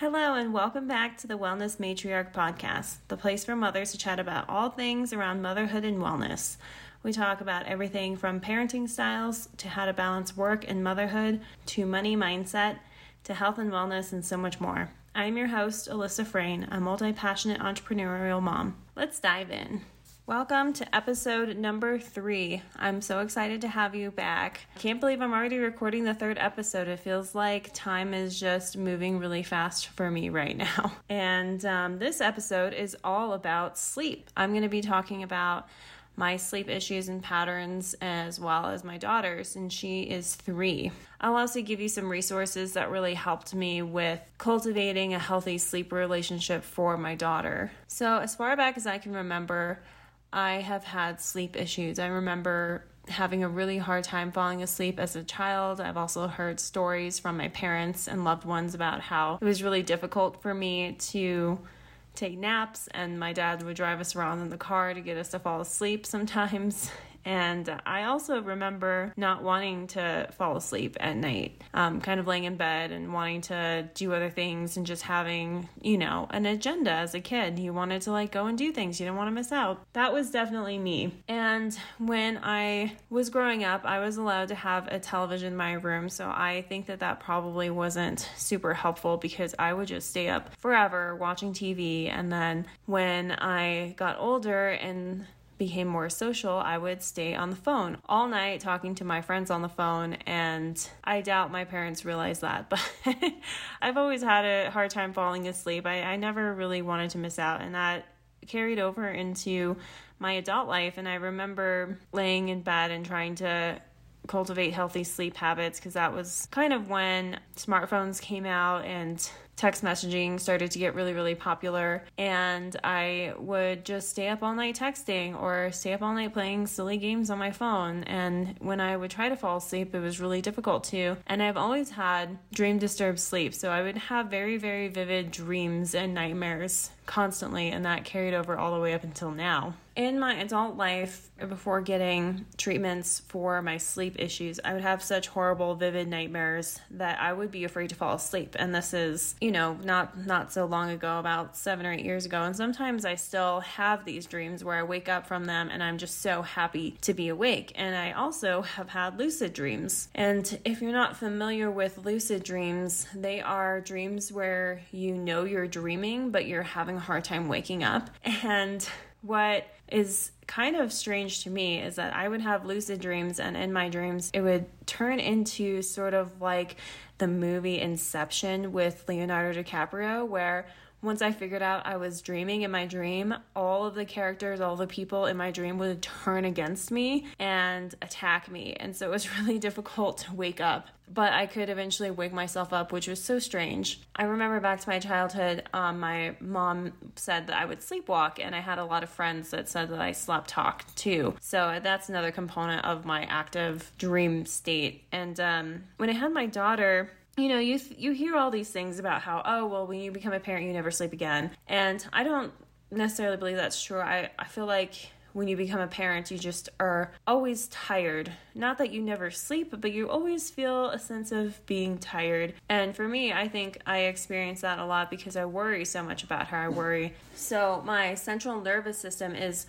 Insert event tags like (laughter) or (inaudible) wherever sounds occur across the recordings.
Hello, and welcome back to the Wellness Matriarch Podcast, the place for mothers to chat about all things around motherhood and wellness. We talk about everything from parenting styles to how to balance work and motherhood to money mindset to health and wellness and so much more. I'm your host, Alyssa Frayne, a multi passionate entrepreneurial mom. Let's dive in. Welcome to episode number three. I'm so excited to have you back. I can't believe I'm already recording the third episode. It feels like time is just moving really fast for me right now. (laughs) And um, this episode is all about sleep. I'm going to be talking about my sleep issues and patterns as well as my daughter's, and she is three. I'll also give you some resources that really helped me with cultivating a healthy sleep relationship for my daughter. So, as far back as I can remember, I have had sleep issues. I remember having a really hard time falling asleep as a child. I've also heard stories from my parents and loved ones about how it was really difficult for me to take naps, and my dad would drive us around in the car to get us to fall asleep sometimes. (laughs) And I also remember not wanting to fall asleep at night, um, kind of laying in bed and wanting to do other things and just having, you know, an agenda as a kid. You wanted to like go and do things, you didn't want to miss out. That was definitely me. And when I was growing up, I was allowed to have a television in my room. So I think that that probably wasn't super helpful because I would just stay up forever watching TV. And then when I got older and became more social, I would stay on the phone all night talking to my friends on the phone. And I doubt my parents realized that, (laughs) but I've always had a hard time falling asleep. I, I never really wanted to miss out, and that carried over into my adult life. And I remember laying in bed and trying to cultivate healthy sleep habits because that was kind of when smartphones came out and text messaging started to get really, really popular. And I would just stay up all night texting or stay up all night playing silly games on my phone. And when I would try to fall asleep, it was really difficult to. And I've always had dream disturbed sleep. So I would have very, very vivid dreams and nightmares constantly. And that carried over all the way up until now in my adult life, before getting treatments for my sleep issues, I would have such horrible, vivid nightmares that I would be afraid to fall asleep. And this is, you know, not not so long ago, about seven or eight years ago. And sometimes I still have these dreams where I wake up from them and I'm just so happy to be awake. And I also have had lucid dreams. And if you're not familiar with lucid dreams, they are dreams where you know you're dreaming, but you're having a hard time waking up. And what is kind of strange to me is that I would have lucid dreams, and in my dreams, it would turn into sort of like the movie Inception with Leonardo DiCaprio, where once I figured out I was dreaming in my dream, all of the characters, all the people in my dream would turn against me and attack me. And so it was (laughs) really difficult to wake up. But I could eventually wake myself up, which was so strange. I remember back to my childhood, um, my mom said that I would sleepwalk, and I had a lot of friends that said that I slept talk too. So that's another component of my active dream state. And um, when I had my daughter, you know, you you hear all these things about how oh well when you become a parent you never sleep again, and I don't necessarily believe that's true. I I feel like when you become a parent, you just are always tired. Not that you never sleep, but you always feel a sense of being tired. And for me, I think I experience that a lot because I worry so much about her. I worry. So my central nervous system is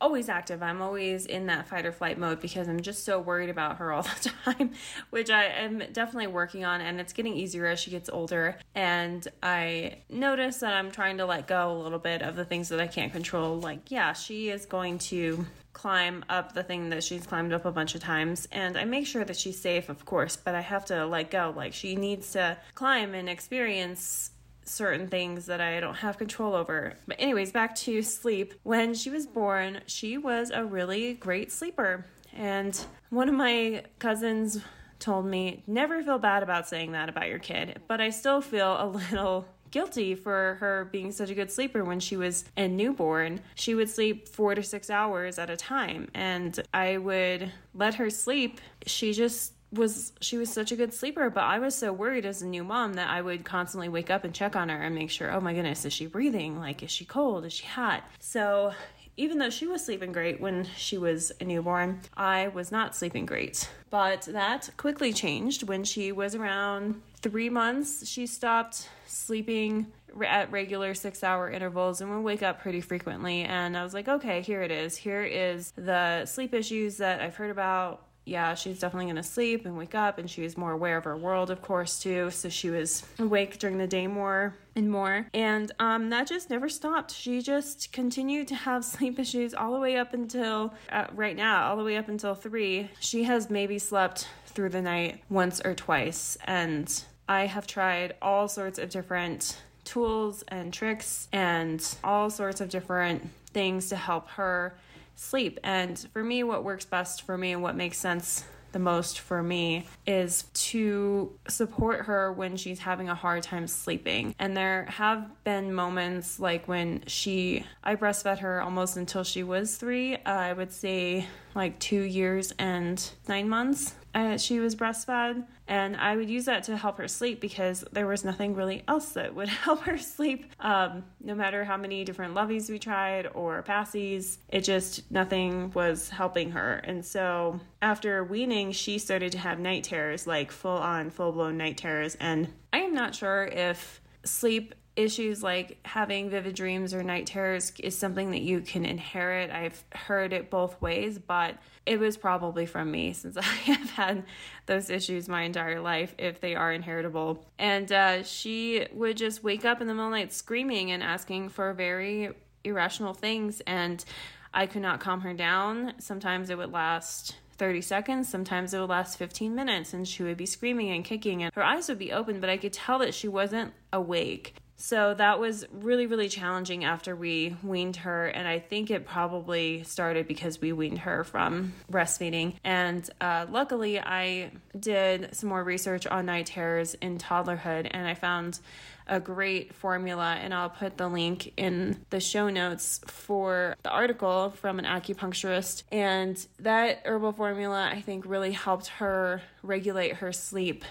always active. I'm always in that fight or flight mode because I'm just so worried about her all (laughs) the time, which I am definitely working on and it's getting easier as she gets older. And I notice that I'm trying to let go a little bit of the things that I can't control. Like, yeah, she is going to climb up the thing that she's climbed up a bunch of times and I make sure that she's safe of course but I have to let go like she needs to climb and experience certain things that I don't have control over. But, anyways, back to sleep. When she was born, she was a really great sleeper. And one of my cousins told me, never feel bad about saying that about your kid, but I still feel a (laughs) little guilty for her being such a good sleeper when she was a newborn. She would sleep four to six hours at a time, and I would let her sleep. She just was she was such a good sleeper, but I was so worried as a new mom that I would constantly wake up and check on her and make sure, oh my goodness, is she breathing? Like, is she cold? Is she hot? So even though she was sleeping great when she was a newborn, I was not sleeping great. But that quickly changed when she was around three months, she stopped sleeping at regular six hour intervals and would wake up pretty frequently. And I was like, okay, here it is. Here is the sleep issues that I've heard about yeah, she's definitely going to sleep and wake up, and she was more aware of her world, of course, too. So she was awake during the day more and more. And um, that just never stopped. She just continued to have (laughs) sleep issues all the way up until uh, right now, all the way up until three. She has maybe slept through the night once or twice. And I have tried all sorts of different tools and tricks and all sorts of different things to help her sleep. And for me, what works best for me and what makes sense the most for me is to support her when she's having a hard time sleeping. And there have been moments like when she, I breastfed her almost until she was three. Uh, I would say like two years and nine months uh, she was breastfed and i would use that to help her sleep because there was nothing really else that would (laughs) help her sleep. Um, no matter how many different loveys we tried or passies it just nothing was helping her. And so after weaning she started to have night terrors like full on full blown night terrors. And i am not sure if sleep issues like having vivid dreams or night terrors is something that you can inherit. I've heard it both ways, but it was probably from me (laughs) since I have had those issues my entire life if they are inheritable. And uh, she would just wake up in the middle of the night screaming and asking for very irrational things. And I could not calm her down. Sometimes it would last 30 seconds. Sometimes it would last 15 minutes and she would be screaming and kicking and her eyes would be open, but I could tell that she wasn't awake. So that was really, really challenging after we weaned her. And I think it probably started because we weaned her from breastfeeding. And uh, luckily, I did some more research on night terrors in toddlerhood and I found a great formula. And I'll put the link in the show notes for the article from an acupuncturist. And that herbal formula, I think, really helped her regulate her sleep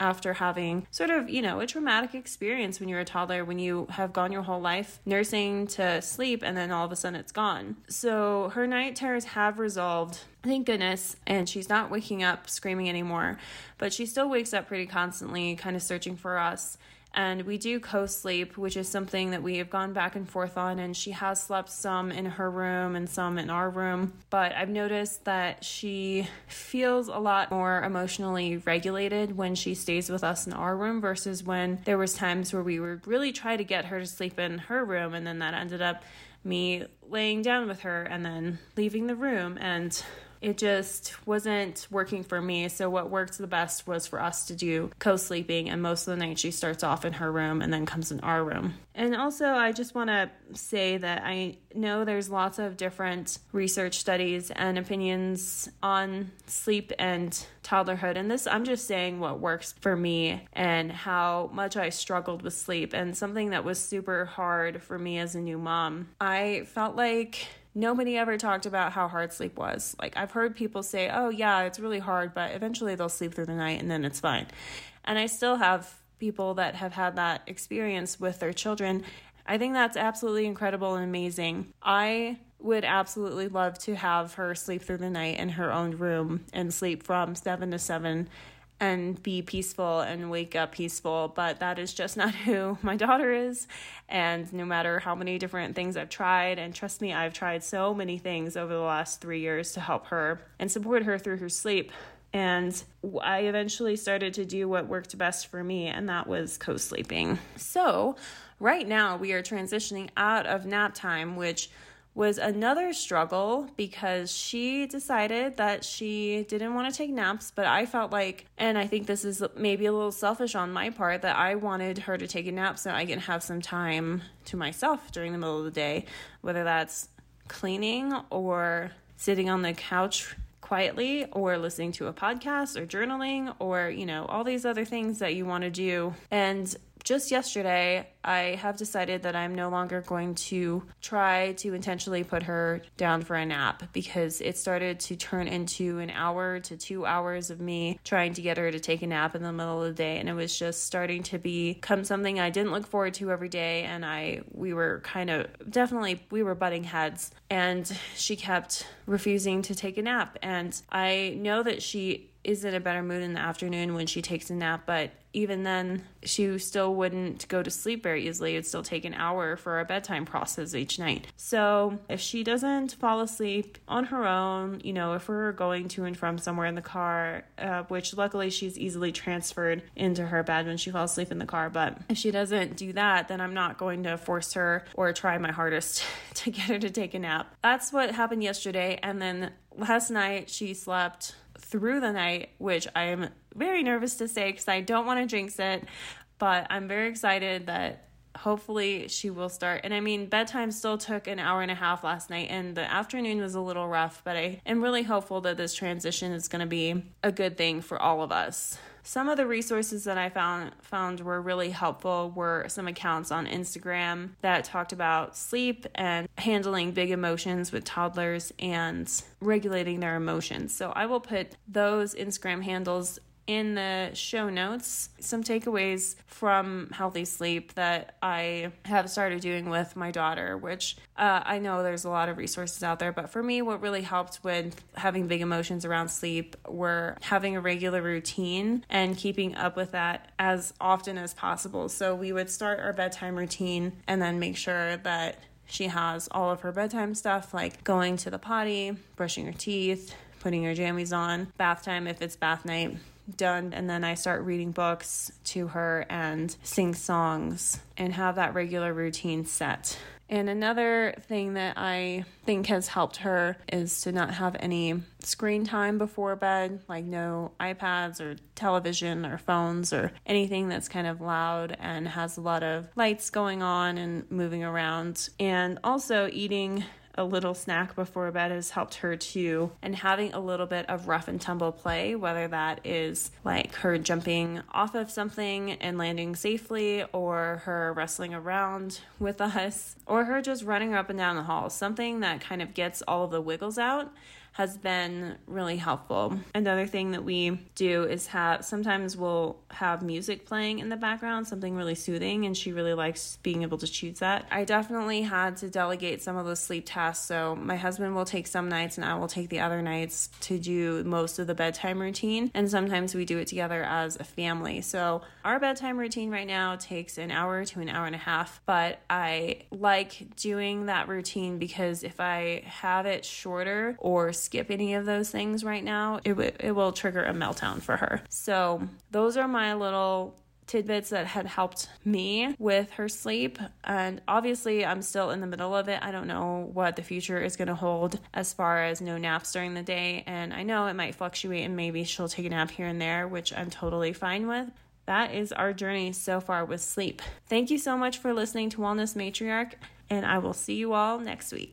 after having sort of, you know, a traumatic experience when you're a toddler, when you have gone your whole life nursing to sleep and then all of a sudden it's gone. So her night terrors have resolved, thank goodness, and she's not waking up screaming anymore, but she still wakes up pretty constantly, kind of searching for us and we do co sleep, which is something that we have gone back and forth on. And she has slept some in her room and some in our room. But I've noticed that she feels a lot more emotionally regulated when she stays with us in our room versus when there was times where we would really try to get her to sleep in her room. And then that ended up me laying down with her and then leaving the room. And it just wasn't working for me. So, what worked the best was for us to do co sleeping, and most of the night she starts off in her room and then comes in our room. And also, I just want to say that I know there's lots of different research studies and opinions on sleep and toddlerhood. And this, I'm just saying what works for me and how much I struggled with sleep, and something that was super hard for me as a new mom. I felt like nobody ever talked about how hard sleep was. Like I've heard people say, "Oh yeah, it's really hard, but eventually they'll sleep through the night and then it's fine." And I still have people that have had that experience with their children. I think that's absolutely incredible and amazing. I would absolutely love to have her sleep through the night in her own room and sleep from 7 to 7 and be peaceful and wake up peaceful, but that is just not (laughs) who my daughter is. And no matter how many different things I've tried, and trust me, I've tried so many things over the last three years to help her and support her through her sleep. And I eventually started to do what worked best for me, and that was co sleeping. So, right now, we are transitioning out of nap time, which was another struggle because she decided that she didn't want to take naps, but I felt like, and I think this is maybe a little selfish on my part, that I wanted her to take a nap so I can have some time to myself during the middle of the day, whether that's cleaning or sitting on the couch quietly or listening to a podcast or journaling or you know all these other things that you want to do. And just yesterday, I have decided that I'm no longer going to try to intentionally put her down for a nap because it started to turn into an hour to two hours of me trying to get her to take a nap in the middle of the day. And it was just starting to become something I didn't look forward to every day. And I, we were kind of definitely, we were butting heads. And she kept refusing to take a nap. And I know that she is in a better mood in the afternoon when she takes a nap, but even then, she still wouldn't go to sleep very easily. It'd still take an hour for a bedtime process each night. So, if she doesn't fall asleep on her own, you know, if we're going to and from somewhere in the car, uh, which luckily she's easily transferred into her bed when she falls asleep in the car, but if she doesn't do that, then I'm not going to force her or try my hardest (laughs) to get her to take a nap. That's what happened yesterday. And then last night she slept through the night, which I'm very nervous to say because I don't want to jinx it, but I'm very excited that hopefully she will start. And I mean, bedtime still took an hour and a half last night, and the afternoon was a little rough, but I am really hopeful that this transition is going to be a good thing for all of us. Some of the resources that I found found were really helpful were some accounts on Instagram that talked about sleep and handling big emotions with toddlers and regulating their emotions. So I will put those Instagram handles in the show notes some takeaways from healthy sleep that I have started doing with my daughter, which uh, I know there's a lot of resources out there, but for me, what really helped with having big emotions around sleep were having a regular routine and keeping up with that as often as possible. So we would start our bedtime routine and then make sure that she has all of her bedtime stuff like going to the potty, brushing her teeth, putting her jammies on, bath time if it's bath night, done and then I start reading books to her and sing songs and have that regular routine set. And another thing that I think has helped her is to not have any screen time before bed, like no iPads or television or phones or anything that's kind of loud and has a lot of lights going on and moving around. And also eating a little snack before bed has helped her too. And having a little bit of rough and tumble play, whether that is like her jumping off of something and landing safely, or her wrestling around with (laughs) us, or her just running up and down the hall, something that kind of gets all of the wiggles out has been really helpful. Another thing that we do is have sometimes we'll have music playing in the background, something really soothing, and she really likes being able to choose that. I definitely had to delegate some of those sleep tasks, so my husband will take some nights and I will take the other nights to do most of the bedtime routine, and sometimes we do it together as a family. So our bedtime routine right now takes an hour to an hour and a half, but I like doing that routine because if I have it shorter or skip any of those things right now, it, w- it will trigger a meltdown for her. So, those are my little tidbits that had helped me with her sleep. And obviously, I'm still in the middle of it. I don't know what the future is going to hold as far as no naps during the day. And I know it might fluctuate and maybe she'll take a nap here and there, which I'm totally fine with. That is our journey so far with sleep. Thank you so much for listening to Wellness Matriarch, and I will see you all next week.